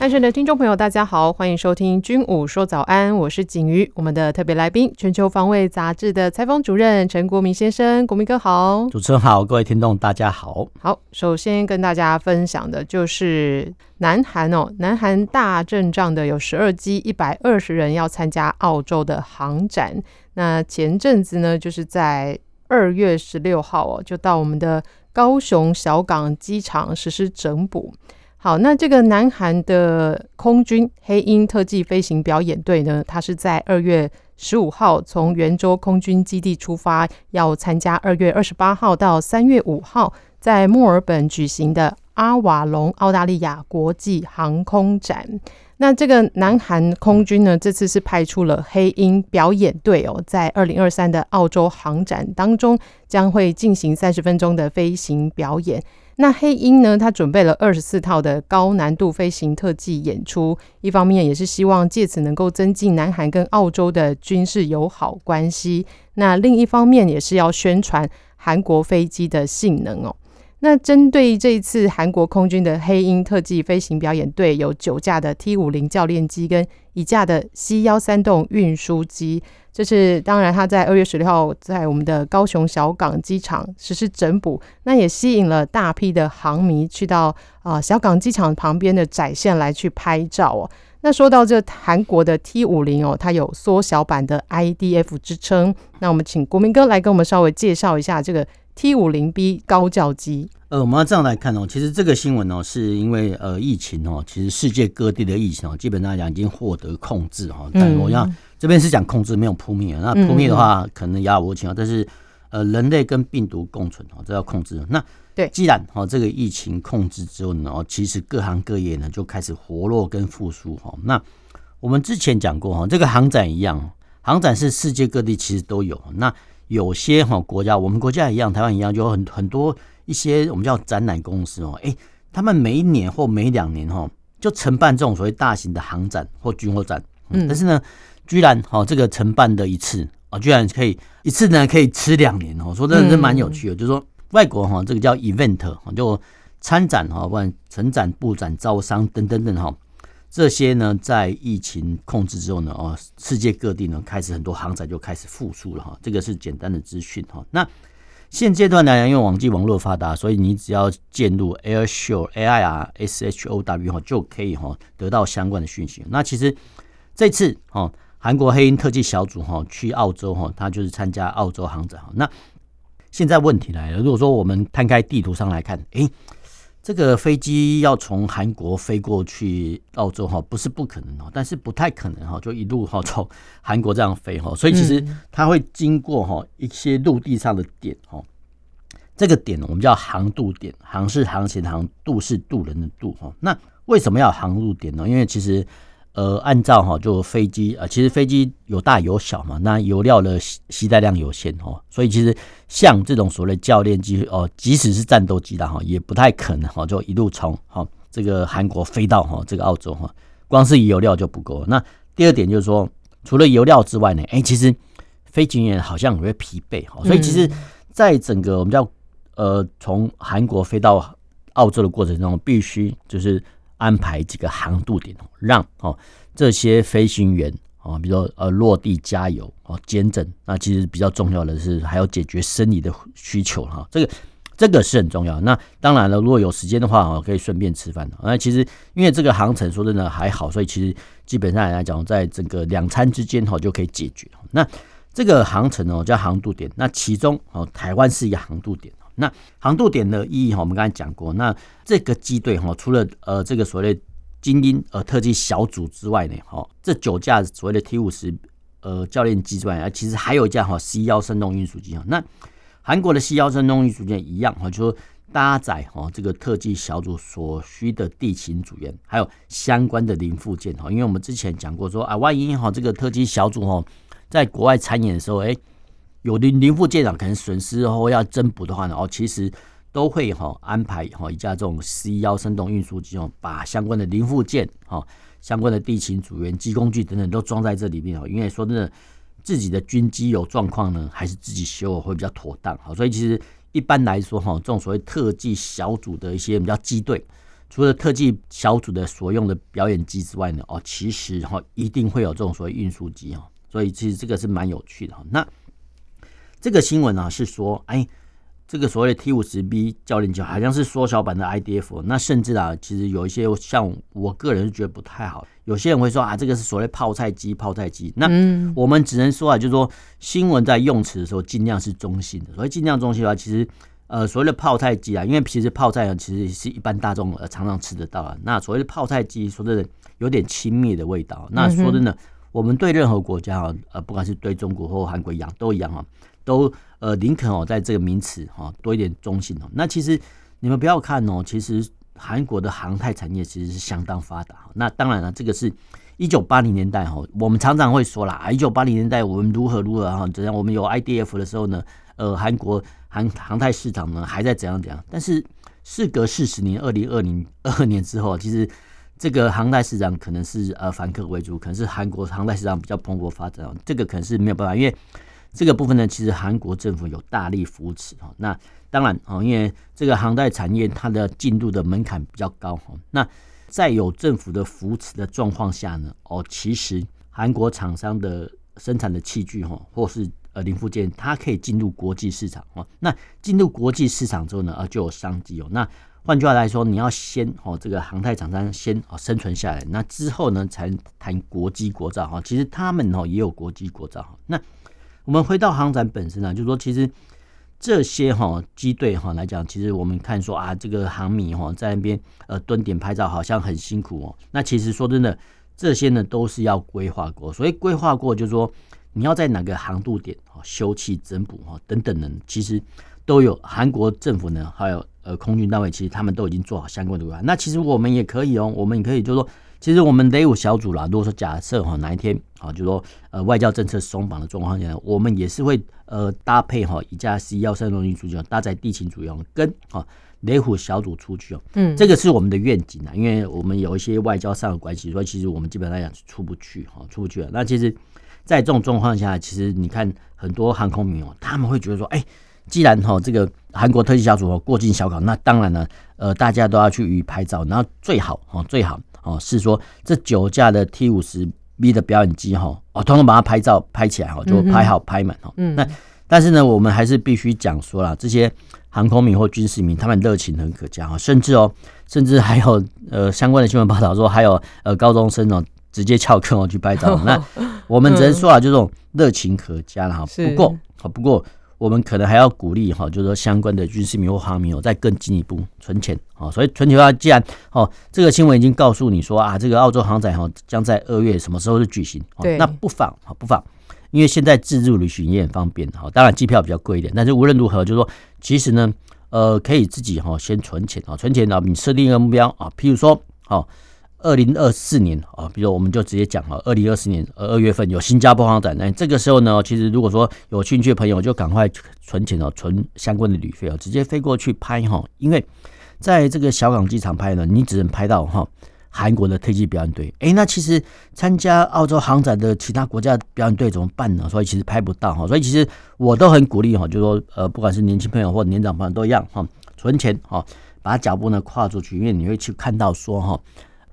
爱顺的听众朋友，大家好，欢迎收听《军武说早安》，我是景瑜。我们的特别来宾，全球防卫杂志的采访主任陈国民先生，国民哥好。主持人好，各位听众大家好。好，首先跟大家分享的就是南韩哦，南韩大阵仗的有十二机，一百二十人要参加澳洲的航展。那前阵子呢，就是在二月十六号哦，就到我们的高雄小港机场实施整补。好，那这个南韩的空军黑鹰特技飞行表演队呢，它是在二月十五号从圆州空军基地出发，要参加二月二十八号到三月五号在墨尔本举行的阿瓦隆澳大利亚国际航空展。那这个南韩空军呢，这次是派出了黑鹰表演队哦，在二零二三的澳洲航展当中，将会进行三十分钟的飞行表演。那黑鹰呢，他准备了二十四套的高难度飞行特技演出，一方面也是希望借此能够增进南韩跟澳洲的军事友好关系，那另一方面也是要宣传韩国飞机的性能哦。那针对这一次韩国空军的黑鹰特技飞行表演队，有九架的 T 五零教练机跟一架的 C 幺三洞运输机。这是当然，他在二月十六号在我们的高雄小港机场实施整补，那也吸引了大批的航迷去到啊、呃、小港机场旁边的窄线来去拍照哦。那说到这韩国的 T 五零哦，它有缩小版的 IDF 之称。那我们请国民哥来跟我们稍微介绍一下这个。T 五零 B 高教机，呃，我们要这样来看哦，其实这个新闻哦，是因为呃疫情哦，其实世界各地的疫情哦，基本上已经获得控制哈。但我要这边是讲控制，没有扑灭。那扑灭的话，可能遥无情啊。但是呃，人类跟病毒共存哦，这要控制。那对，既然哈这个疫情控制之后呢，其实各行各业呢就开始活络跟复苏哈。那我们之前讲过哈，这个航展一样，航展是世界各地其实都有那。有些哈国家，我们国家一样，台湾一样，就有很很多一些我们叫展览公司哦，哎，他们每一年或每两年哈，就承办这种所谓大型的航展或军火展。嗯，但是呢，居然哈这个承办的一次啊，居然可以一次呢可以吃两年哦，说真的是蛮有趣的。就是说外国哈这个叫 event 就参展哈，不管成展、布展、招商等等等哈。这些呢，在疫情控制之后呢，哦，世界各地呢开始很多航展就开始复苏了哈。这个是简单的资讯哈。那现阶段呢，因为网际网络发达，所以你只要进入 Air Show A I R S H O W 哈，就可以哈得到相关的讯息。那其实这次哦，韩国黑鹰特技小组哈去澳洲哈，他就是参加澳洲航展哈。那现在问题来了，如果说我们摊开地图上来看，诶。这个飞机要从韩国飞过去澳洲哈，不是不可能哦，但是不太可能哈，就一路哈从韩国这样飞哈，所以其实它会经过哈一些陆地上的点哈，这个点我们叫航渡点，航是航行的航，渡是渡人的渡哈。那为什么要航渡点呢？因为其实。呃，按照哈，就飞机啊，其实飞机有大有小嘛，那油料的携带量有限哦，所以其实像这种所谓教练机哦，即使是战斗机的哈，也不太可能哈，就一路从哈这个韩国飞到哈这个澳洲哈，光是油料就不够。那第二点就是说，除了油料之外呢，哎，其实飞行员好像也会疲惫哈，所以其实在整个我们叫呃从韩国飞到澳洲的过程中，必须就是。安排几个航渡点，让哦这些飞行员哦，比如说呃落地加油哦检诊，那其实比较重要的是还要解决生理的需求哈，这个这个是很重要。那当然了，如果有时间的话哦，可以顺便吃饭。那其实因为这个航程说真的还好，所以其实基本上来讲，在整个两餐之间哈就可以解决。那这个航程哦叫航渡点，那其中哦台湾是一个航渡点。那航渡点的意义哈，我们刚才讲过。那这个机队哈，除了呃这个所谓的精英呃特技小组之外呢，哈，这九架所谓的 T 五十呃教练机之外，其实还有一架哈 C 幺声动运输机哈。那韩国的 C 幺声动运输机一样哈，就说搭载哈这个特技小组所需的地勤组员，还有相关的零附件哈。因为我们之前讲过说啊，万一哈这个特技小组哈。在国外参演的时候，哎，有的零部件啊，可能损失后要增补的话呢，哦，其实都会哈安排哈一架这种 C 幺生动运输机哦，把相关的零部件哈、相关的地勤组员、机工具等等都装在这里面哦。因为说真的，自己的军机有状况呢，还是自己修会比较妥当。好，所以其实一般来说哈，这种所谓特技小组的一些比较机队。除了特技小组的所用的表演机之外呢，哦，其实哈一定会有这种所谓运输机哈，所以其实这个是蛮有趣的哈。那这个新闻啊是说，哎，这个所谓的 T 五十 B 教练机好像是缩小版的 IDF，那甚至啊，其实有一些像我个人是觉得不太好，有些人会说啊，这个是所谓泡菜机，泡菜机。那我们只能说啊，就是说新闻在用词的时候尽量是中性的，所以尽量中性的话，其实。呃，所谓的泡菜鸡啊，因为其实泡菜啊，其实是一般大众呃常常吃得到啊。那所谓的泡菜鸡，说真的有点轻蔑的味道。那说真的，我们对任何国家啊，呃，不管是对中国或韩国一样，都一样哈，都呃林肯哦在这个名词哈多一点中性哦。那其实你们不要看哦，其实韩国的航太产业其实是相当发达。那当然了，这个是一九八零年代哈，我们常常会说啦，一九八零年代我们如何如何哈，怎样我们有 IDF 的时候呢，呃，韩国。航航太市场呢还在怎样怎样，但是事隔四十年，二零二零二二年之后，其实这个航太市场可能是呃反客为主，可能是韩国航太市场比较蓬勃发展，这个可能是没有办法，因为这个部分呢，其实韩国政府有大力扶持哈。那当然啊，因为这个航太产业它的进入的门槛比较高哈。那在有政府的扶持的状况下呢，哦，其实韩国厂商的生产的器具哈，或是呃，零部件它可以进入国际市场哦。那进入国际市场之后呢，啊，就有商机哦。那换句话来说，你要先哦，这个航太厂商先哦生存下来，那之后呢，才谈国际国造哈。其实他们哦也有国际国造哈。那我们回到航展本身呢，就是说其实这些哈机队哈来讲，其实我们看说啊，这个航迷哈在那边呃蹲点拍照，好像很辛苦哦。那其实说真的，这些呢都是要规划过，所以规划过就是说。你要在哪个航渡点啊修葺增补哈等等呢？其实都有韩国政府呢，还有呃空军单位，其实他们都已经做好相关的规划。那其实我们也可以哦，我们也可以就是说，其实我们雷五小组啦，如果说假设哈哪一天啊，就是说呃外交政策松绑的状况下，我们也是会呃搭配哈一架 C 幺三零运输机搭载地勤组员跟啊雷虎小组出去哦。嗯，这个是我们的愿景啊，因为我们有一些外交上的关系，所以其实我们基本上来讲是出不去哈，出不去了。那其实。在这种状况下，其实你看很多航空迷哦，他们会觉得说，哎，既然哈这个韩国特技小组哦过境小港，那当然呢，呃，大家都要去予以拍照，然后最好哦最好哦是说这九架的 T 五十 B 的表演机哈哦，通通把它拍照拍起来哈，就拍好拍满哈。嗯。那但是呢，我们还是必须讲说啦，这些航空迷或军事迷，他们热情很可嘉哈，甚至哦，甚至还有呃相关的新闻报道说，还有呃高中生哦。直接翘课哦去拍照，那我们只能说啊，就这种热情可嘉了哈。不过，好不过我们可能还要鼓励哈，就是说相关的军事迷或航迷哦，再更进一步存钱啊。所以存钱的话，既然哦这个新闻已经告诉你说啊，这个澳洲航展哈将在二月什么时候是举行，对，那不妨啊不妨，因为现在自助旅行也很方便哈。当然机票比较贵一点，但是无论如何，就是说其实呢，呃，可以自己哈先存钱啊，存钱啊，你设定一个目标啊，譬如说哦。二零二四年啊，比如我们就直接讲哈，二零二四年二月份有新加坡航展，那这个时候呢，其实如果说有兴趣的朋友，就赶快存钱哦，存相关的旅费哦，直接飞过去拍哈，因为在这个小港机场拍呢，你只能拍到哈韩国的特技表演队，哎，那其实参加澳洲航展的其他国家表演队怎么办呢？所以其实拍不到哈，所以其实我都很鼓励哈，就说呃，不管是年轻朋友或者年长朋友都一样哈，存钱哈，把脚步呢跨出去，因为你会去看到说哈。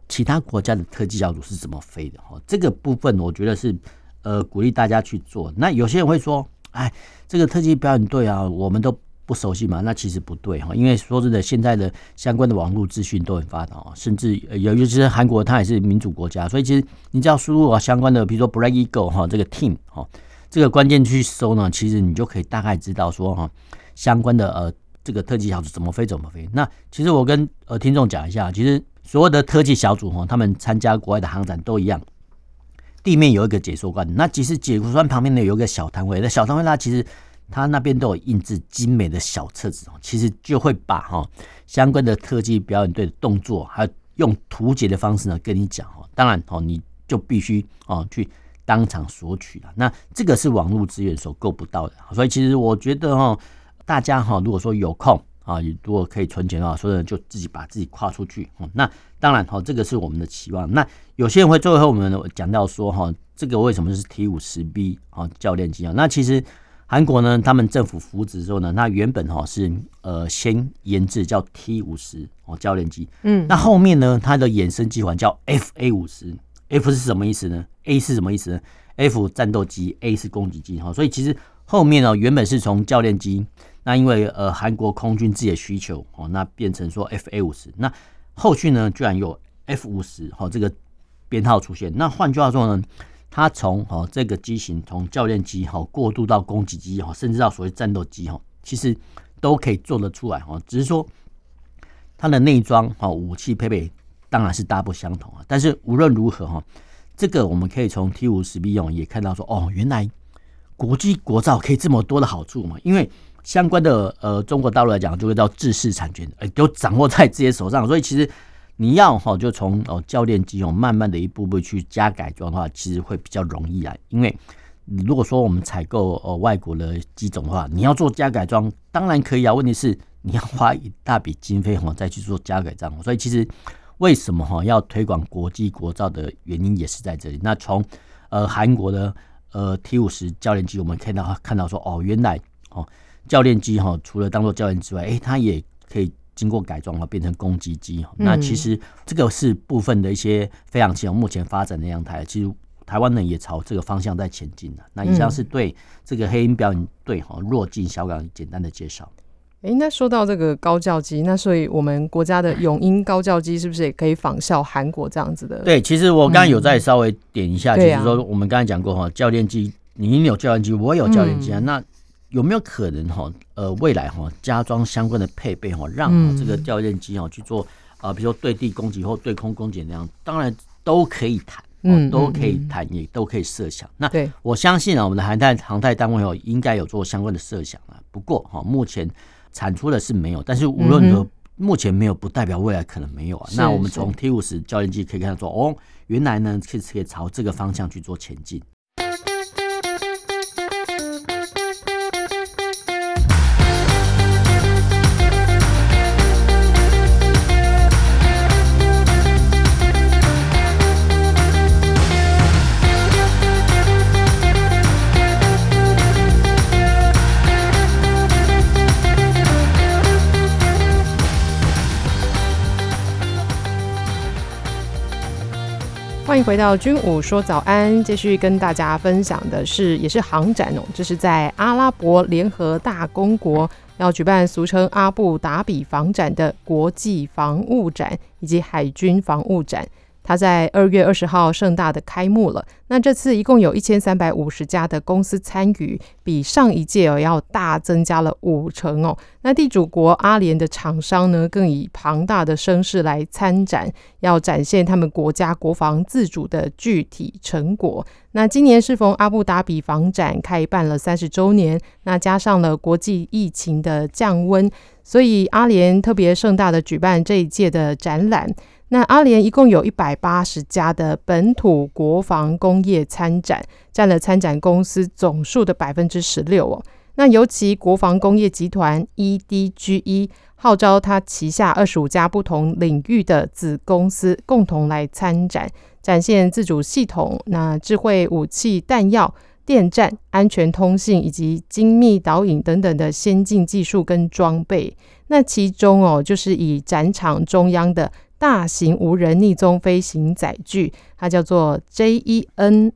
其他国家的特技小组是怎么飞的？哈，这个部分我觉得是呃鼓励大家去做。那有些人会说，哎，这个特技表演队啊，我们都不熟悉嘛？那其实不对哈，因为说真的，现在的相关的网络资讯都很发达啊，甚至有尤其是韩国，它也是民主国家，所以其实你只要输入啊相关的，比如说 Black Eagle 哈这个 team 哈这个关键去搜呢，其实你就可以大概知道说哈相关的呃这个特技小组怎么飞怎么飞。那其实我跟呃听众讲一下，其实。所有的特技小组哈，他们参加国外的航展都一样，地面有一个解说官，那其实解说官旁边呢有一个小摊位，那小摊位那其实他那边都有印制精美的小册子，其实就会把哈相关的特技表演队的动作，还有用图解的方式呢跟你讲哈。当然哦，你就必须哦去当场索取了。那这个是网络资源所够不到的，所以其实我觉得哦，大家哈，如果说有空啊，如果可以存钱的话，所有人就自己把自己跨出去。那当然哈，这个是我们的期望。那有些人会最后我们讲到说哈，这个为什么是 T 五十 B 啊教练机啊？那其实。韩国呢，他们政府扶植之后呢，那原本哈是呃先研制叫 T 五十哦教练机，嗯，那后面呢，它的衍生机环叫 FA 五十，F 是什么意思呢？A 是什么意思呢？F 战斗机，A 是攻击机哈，所以其实后面呢，原本是从教练机，那因为呃韩国空军自己的需求哦，那变成说 FA 五十，那后续呢居然有 F 五十哈这个编号出现，那换句话说呢？它从哦这个机型从教练机哈过渡到攻击机哈，甚至到所谓战斗机哈，其实都可以做得出来哈。只是说它的内装哈武器配备当然是大不相同啊。但是无论如何哈，这个我们可以从 T 五十 B 用也看到说哦，原来国际国造可以这么多的好处嘛。因为相关的呃中国大陆来讲，就会叫知识产权，哎，都掌握在自己手上，所以其实。你要哈就从哦教练机哦慢慢的一步步去加改装的话，其实会比较容易啊。因为如果说我们采购呃外国的机种的话，你要做加改装，当然可以啊。问题是你要花一大笔经费哈再去做加改装。所以其实为什么哈要推广国际国造的原因也是在这里。那从呃韩国的呃 T 五十教练机，我们看到看到说哦原来哦教练机哈除了当做教练之外，哎它也可以。经过改装哈，变成攻击机。那其实这个是部分的一些飞行器目前发展的样态。其实台湾呢也朝这个方向在前进的。那以上是对这个黑鹰表演队哈弱进小港简单的介绍。哎，那说到这个高教机，那所以我们国家的永鹰高教机是不是也可以仿效韩国这样子的？对，其实我刚刚有再稍微点一下，就是说我们刚才讲过哈，教练机你有教练机，我有教练机啊，那。有没有可能哈？呃，未来哈加装相关的配备哈，让这个教练机哈去做啊，比如说对地攻击或对空攻击那样，当然都可以谈，嗯，都可以谈，也都可以设想。那我相信啊，我们的航太航太单位哦，应该有做相关的设想啊。不过哈，目前产出的是没有，但是无论如何，目前没有不代表未来可能没有啊。那我们从 T 五十教练机可以看到说，哦，原来呢是可以朝这个方向去做前进。回到军武说早安，继续跟大家分享的是，也是航展哦，这是在阿拉伯联合大公国要举办俗称阿布达比防展的国际防务展以及海军防务展。它在二月二十号盛大的开幕了。那这次一共有一千三百五十家的公司参与，比上一届哦要大增加了五成哦。那地主国阿联的厂商呢，更以庞大的声势来参展，要展现他们国家国防自主的具体成果。那今年适逢阿布达比房展开办了三十周年，那加上了国际疫情的降温，所以阿联特别盛大的举办这一届的展览。那阿联一共有一百八十家的本土国防工业参展，占了参展公司总数的百分之十六哦。那尤其国防工业集团 EDGE 号召他旗下二十五家不同领域的子公司共同来参展，展现自主系统、那智慧武器弹药、电战、安全通信以及精密导引等等的先进技术跟装备。那其中哦，就是以展场中央的。大型无人逆踪飞行载具，它叫做 JENIAH，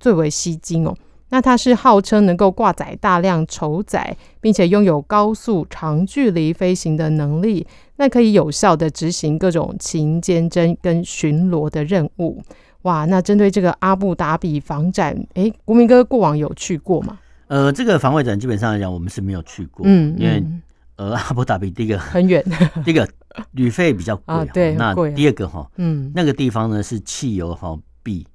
最为吸睛哦。那它是号称能够挂载大量酬载，并且拥有高速长距离飞行的能力，那可以有效地执行各种勤监侦跟巡逻的任务。哇，那针对这个阿布达比防展，诶，国民哥过往有去过吗？呃，这个防卫展基本上来讲，我们是没有去过，嗯，因为。呃，阿布达比第一个很远，第一个旅费比较贵啊，对，那第二个哈，嗯，那个地方呢是汽油哈比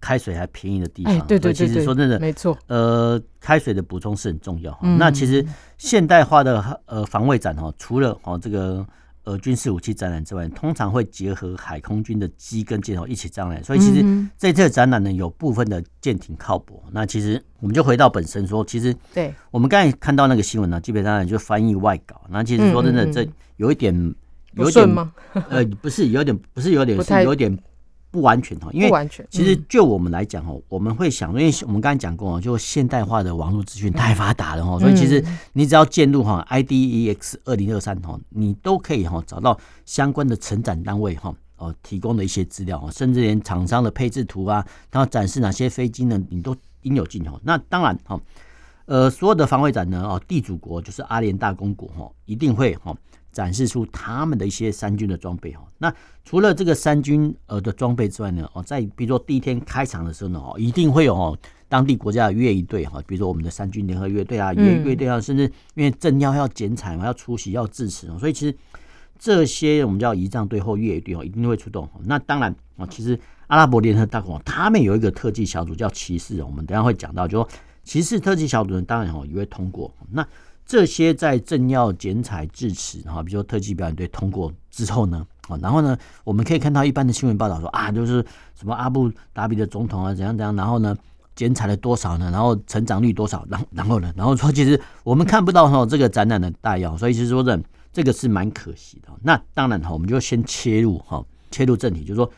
开水还便宜的地方，对对对，其实说真的，没错，呃，开水的补充是很重要哈。那其实现代化的呃防卫展哈，除了哈这个呃军事武器展览之外，通常会结合海空军的机跟舰头一起展览。所以其实这次展览呢，有部分的舰艇靠泊。那其实我们就回到本身说，其实对我们刚才看到那个新闻呢，基本上就翻译外稿。那其实说真的，这有一点有点吗？呃，不是，有点不是有点是有点。不完全哈，因为其实就我们来讲哦，我们会想，因为我们刚才讲过哦，就现代化的网络资讯太发达了哈，所以其实你只要进入哈 IDEX 二零二三哈，你都可以哈找到相关的成长单位哈哦提供的一些资料，甚至连厂商的配置图啊，然后展示哪些飞机呢，你都应有尽有。那当然哈，呃，所有的防卫展呢哦，地主国就是阿联大公国哈，一定会哈。展示出他们的一些三军的装备哈。那除了这个三军呃的装备之外呢，哦，在比如说第一天开场的时候呢，哦，一定会有哦当地国家的乐仪队哈，比如说我们的三军联合乐队啊、乐乐队啊，甚至因为政要要剪彩嘛，要出席要致辞，所以其实这些我们叫仪仗队或乐仪队哦，一定会出动。那当然啊，其实阿拉伯联合大公国他们有一个特技小组叫骑士，我们等下会讲到，就说骑士特技小组呢，当然哦也会通过那。这些在政要剪彩致辞哈，比如说特技表演队通过之后呢，啊，然后呢，我们可以看到一般的新闻报道说啊，就是什么阿布达比的总统啊，怎样怎样，然后呢，剪彩了多少呢？然后成长率多少？然后然后呢，然后说其实我们看不到哈这个展览的大要，所以其实说的这个是蛮可惜的。那当然哈，我们就先切入哈，切入正题，就是说，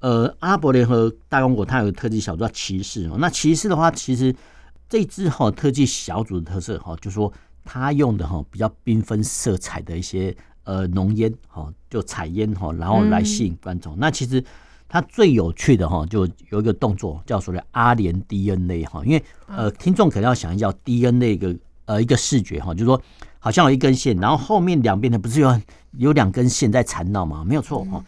呃，阿拉伯联合大公国它有个特技小组叫骑士哦，那骑士的话，其实这支哈特技小组的特色哈，就是说。他用的哈比较缤纷色彩的一些呃浓烟哈，就彩烟哈，然后来吸引观众。那其实他最有趣的哈，就有一个动作叫所谓阿联 DNA 哈，因为呃听众可能要想一下 DNA 一个呃一个视觉哈，就是说好像有一根线，然后后面两边的不是有有两根线在缠绕吗？没有错哈，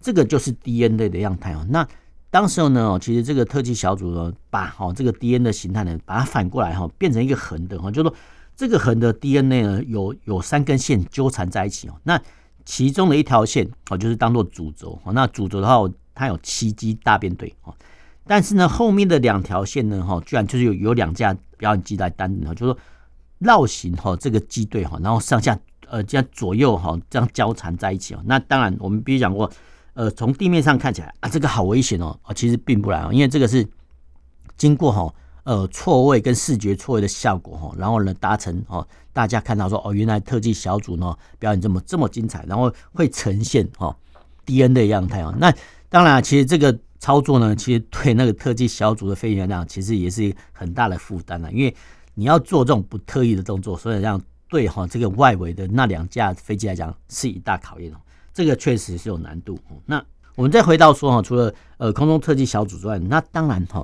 这个就是 DNA 的样态哦。那当时候呢，其实这个特技小组呢，把哈这个 DNA 的形态呢，把它反过来哈，变成一个横的哈，就是说。这个横的 DNA 呢，有有三根线纠缠在一起哦。那其中的一条线哦，就是当做主轴哦。那主轴的话，它有七机大编队哦。但是呢，后面的两条线呢，哈，居然就是有有两架表演机来担任，就是说绕行哈这个机队哈，然后上下呃这样左右哈这样交缠在一起哦。那当然，我们必须讲过，呃，从地面上看起来啊，这个好危险哦。啊，其实并不然哦，因为这个是经过哈。呃，错位跟视觉错位的效果哈，然后呢，达成哦，大家看到说哦，原来特技小组呢表演这么这么精彩，然后会呈现哦，D N 的样态啊。那当然，其实这个操作呢，其实对那个特技小组的飞行员来讲，其实也是很大的负担了，因为你要做这种不特意的动作，所以让对哈这个外围的那两架飞机来讲是一大考验哦。这个确实是有难度。那我们再回到说哈，除了呃空中特技小组之外，那当然哈。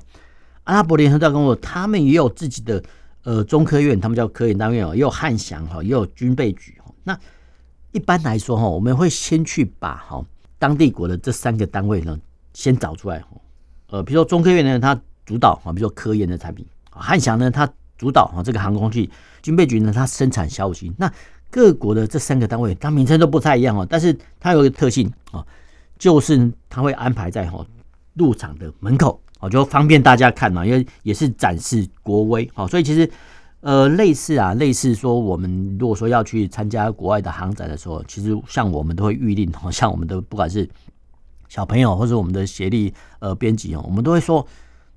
阿拉伯联合大公国，他们也有自己的呃中科院，他们叫科研单位哦，也有汉翔哈，也有军备局哈。那一般来说哈，我们会先去把哈当地国的这三个单位呢先找出来哈。呃，比如说中科院呢，它主导哈，比如说科研的产品；汉翔呢，它主导哈这个航空器；军备局呢，它生产小武器。那各国的这三个单位，它名称都不太一样哦，但是它有一个特性啊，就是它会安排在哈入场的门口。哦，就方便大家看嘛，因为也是展示国威，好，所以其实呃类似啊，类似说我们如果说要去参加国外的航展的时候，其实像我们都会预定，好像我们的不管是小朋友或者我们的协力呃编辑哦，我们都会说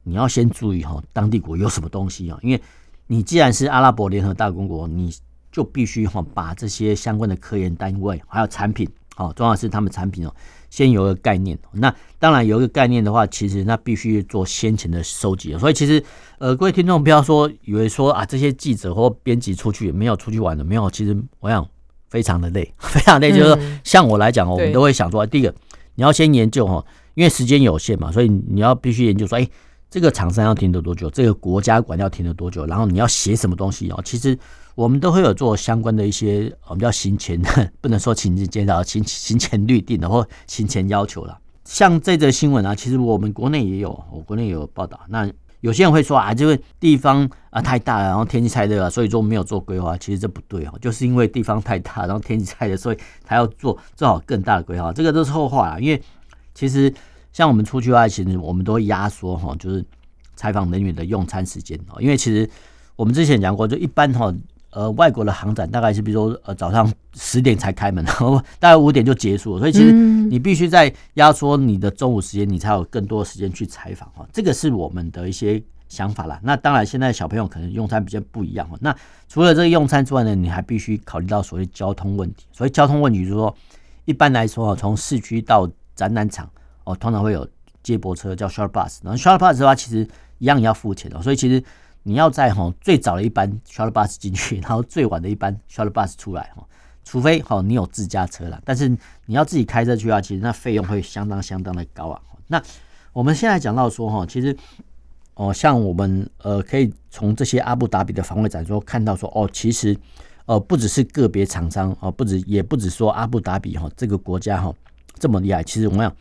你要先注意哈，当地国有什么东西啊，因为你既然是阿拉伯联合大公国，你就必须哈把这些相关的科研单位还有产品，好，重要是他们产品哦。先有个概念，那当然有一个概念的话，其实那必须做先前的收集。所以其实，呃，各位听众不要说以为说啊，这些记者或编辑出去也没有出去玩的，没有。其实我想非常的累，非常累。就是说，像我来讲，我们都会想说，第一个你要先研究哈，因为时间有限嘛，所以你要必须研究说，哎，这个厂商要停留多久，这个国家管要停留多久，然后你要写什么东西哦。其实。我们都会有做相关的一些，我们叫行前，不能说行前介绍，行行前预定的或行前要求了。像这则新闻啊，其实我们国内也有，我国内也有报道。那有些人会说啊，这个地方啊太大了，然后天气太热了，所以说没有做规划。其实这不对哦，就是因为地方太大，然后天气太热，所以才要做做好更大的规划。这个都是后话啊，因为其实像我们出去外勤，我们都会压缩哈，就是采访人员的用餐时间哦。因为其实我们之前讲过，就一般哈。呃外国的航展大概是比如说呃早上十点才开门，然后大概五点就结束了，所以其实你必须在压缩你的中午时间，你才有更多的时间去采访哈。这个是我们的一些想法啦。那当然，现在小朋友可能用餐比较不一样哈。那除了这个用餐之外呢，你还必须考虑到所谓交通问题。所以交通问题就是说，一般来说啊，从市区到展览场哦，通常会有接驳车叫 shuttle bus，然后 shuttle bus 的话，其实一样也要付钱的。所以其实你要在哈最早的一班 shuttle bus 进去，然后最晚的一班 shuttle bus 出来哈，除非哈你有自家车啦，但是你要自己开车去啊，其实那费用会相当相当的高啊。那我们现在讲到说哈，其实。哦，像我们呃，可以从这些阿布达比的防卫展说看到说，哦，其实呃，不只是个别厂商哦，不止也不止说阿布达比哈这个国家哈这么厉害，其实我们讲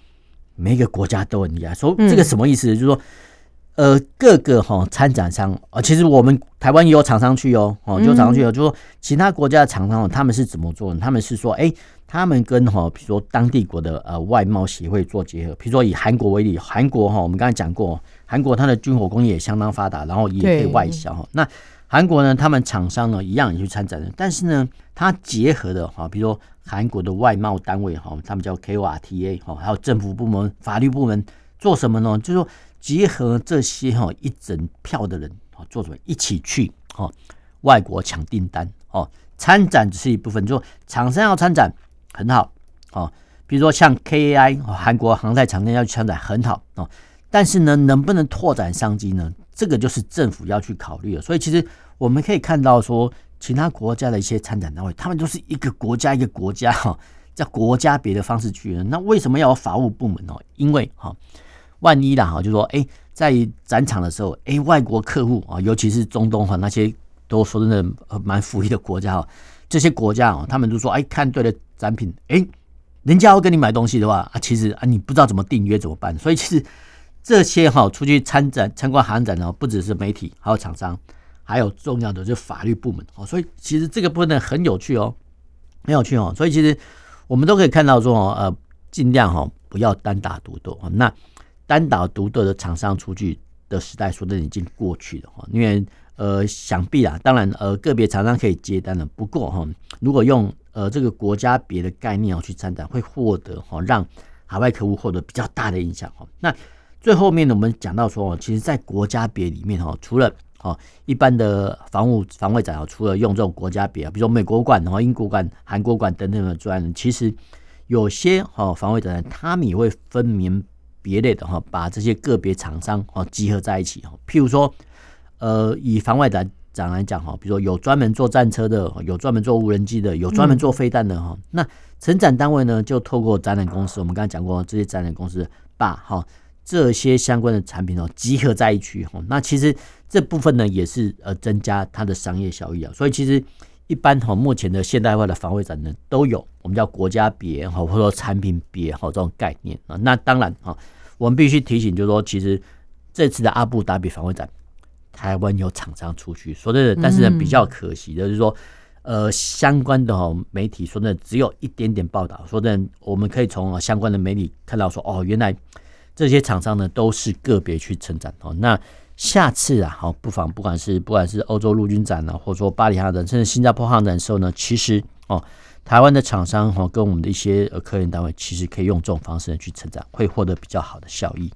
每一个国家都很厉害。说这个什么意思？就是说呃，各个哈参展商啊，其实我们台湾也有厂商去哦，哦，有厂商去哦，就是说其他国家的厂商哦他们是怎么做呢？他们是说，哎。他们跟哈，比如说当地国的呃外贸协会做结合，比如说以韩国为例，韩国哈，我们刚才讲过，韩国它的军火工业也相当发达，然后也可以外销哈。那韩国呢，他们厂商呢一样也去参展的，但是呢，它结合的哈，比如说韩国的外贸单位哈，他们叫 KORTA 哈，还有政府部门、法律部门做什么呢？就是说集合这些哈一整票的人啊，做什么一起去哈外国抢订单哦，参展只是一部分，就厂商要参展。很好哦，比如说像 KAI 韩国航太厂商要去参展，很好哦。但是呢，能不能拓展商机呢？这个就是政府要去考虑的。所以其实我们可以看到说，其他国家的一些参展单位，他们都是一个国家一个国家哈，叫国家别的方式去的。那为什么要有法务部门呢？因为哈，万一啦哈，就说哎，在展场的时候，哎，外国客户啊，尤其是中东哈那些都说真的蛮富裕的国家哈。这些国家啊，他们都说，哎，看对了展品，哎，人家要跟你买东西的话啊，其实啊，你不知道怎么订约怎么办？所以其实这些哈，出去参展、参观航展呢，不只是媒体，还有厂商，还有重要的就是法律部门哦。所以其实这个部分呢很有趣哦，很有趣哦。所以其实我们都可以看到说，呃，尽量哈不要单打独斗。那单打独斗的厂商出去的时代，说的已经过去了哈，因为。呃，想必啊，当然，呃，个别厂商可以接单的。不过哈，如果用呃这个国家别的概念要去参展，会获得哈让海外客户获得比较大的影响哈。那最后面呢，我们讲到说，其实，在国家别里面哈，除了哦一般的防务防卫展啊，除了用这种国家别啊，比如说美国馆、然后英国馆、韩国馆等等的之外呢，其实有些哈防卫展他们也会分明别类的哈，把这些个别厂商哦集合在一起哈，譬如说。呃，以防外展展来讲哈，比如说有专门做战车的，有专门做无人机的，有专门做飞弹的哈。那承展单位呢，就透过展览公司，我们刚才讲过，这些展览公司把哈这些相关的产品哦集合在一起哈。那其实这部分呢，也是呃增加它的商业效益啊。所以其实一般哈，目前的现代化的防卫展呢，都有我们叫国家别哈，或者说产品别哈这种概念啊。那当然哈，我们必须提醒，就是说，其实这次的阿布达比防卫展。台湾有厂商出去说真的，但是呢，比较可惜的就是说，呃，相关的媒体说真的只有一点点报道。说真的，我们可以从相关的媒体看到说，哦，原来这些厂商呢都是个别去参展哦。那下次啊，好，不妨不管是不管是欧洲陆军展呢，或者说巴黎航展，甚至新加坡航展的时候呢，其实哦，台湾的厂商哈跟我们的一些呃科研单位，其实可以用这种方式呢去成长，会获得比较好的效益。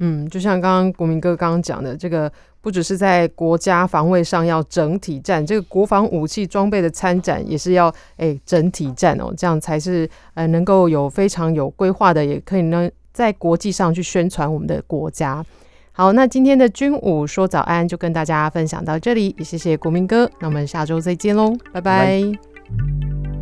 嗯，就像刚刚国民哥刚刚讲的，这个不只是在国家防卫上要整体战，这个国防武器装备的参展也是要哎整体战哦，这样才是呃能够有非常有规划的，也可以呢在国际上去宣传我们的国家。好，那今天的军武说早安就跟大家分享到这里，也谢谢国民哥，那我们下周再见喽，拜拜。拜拜。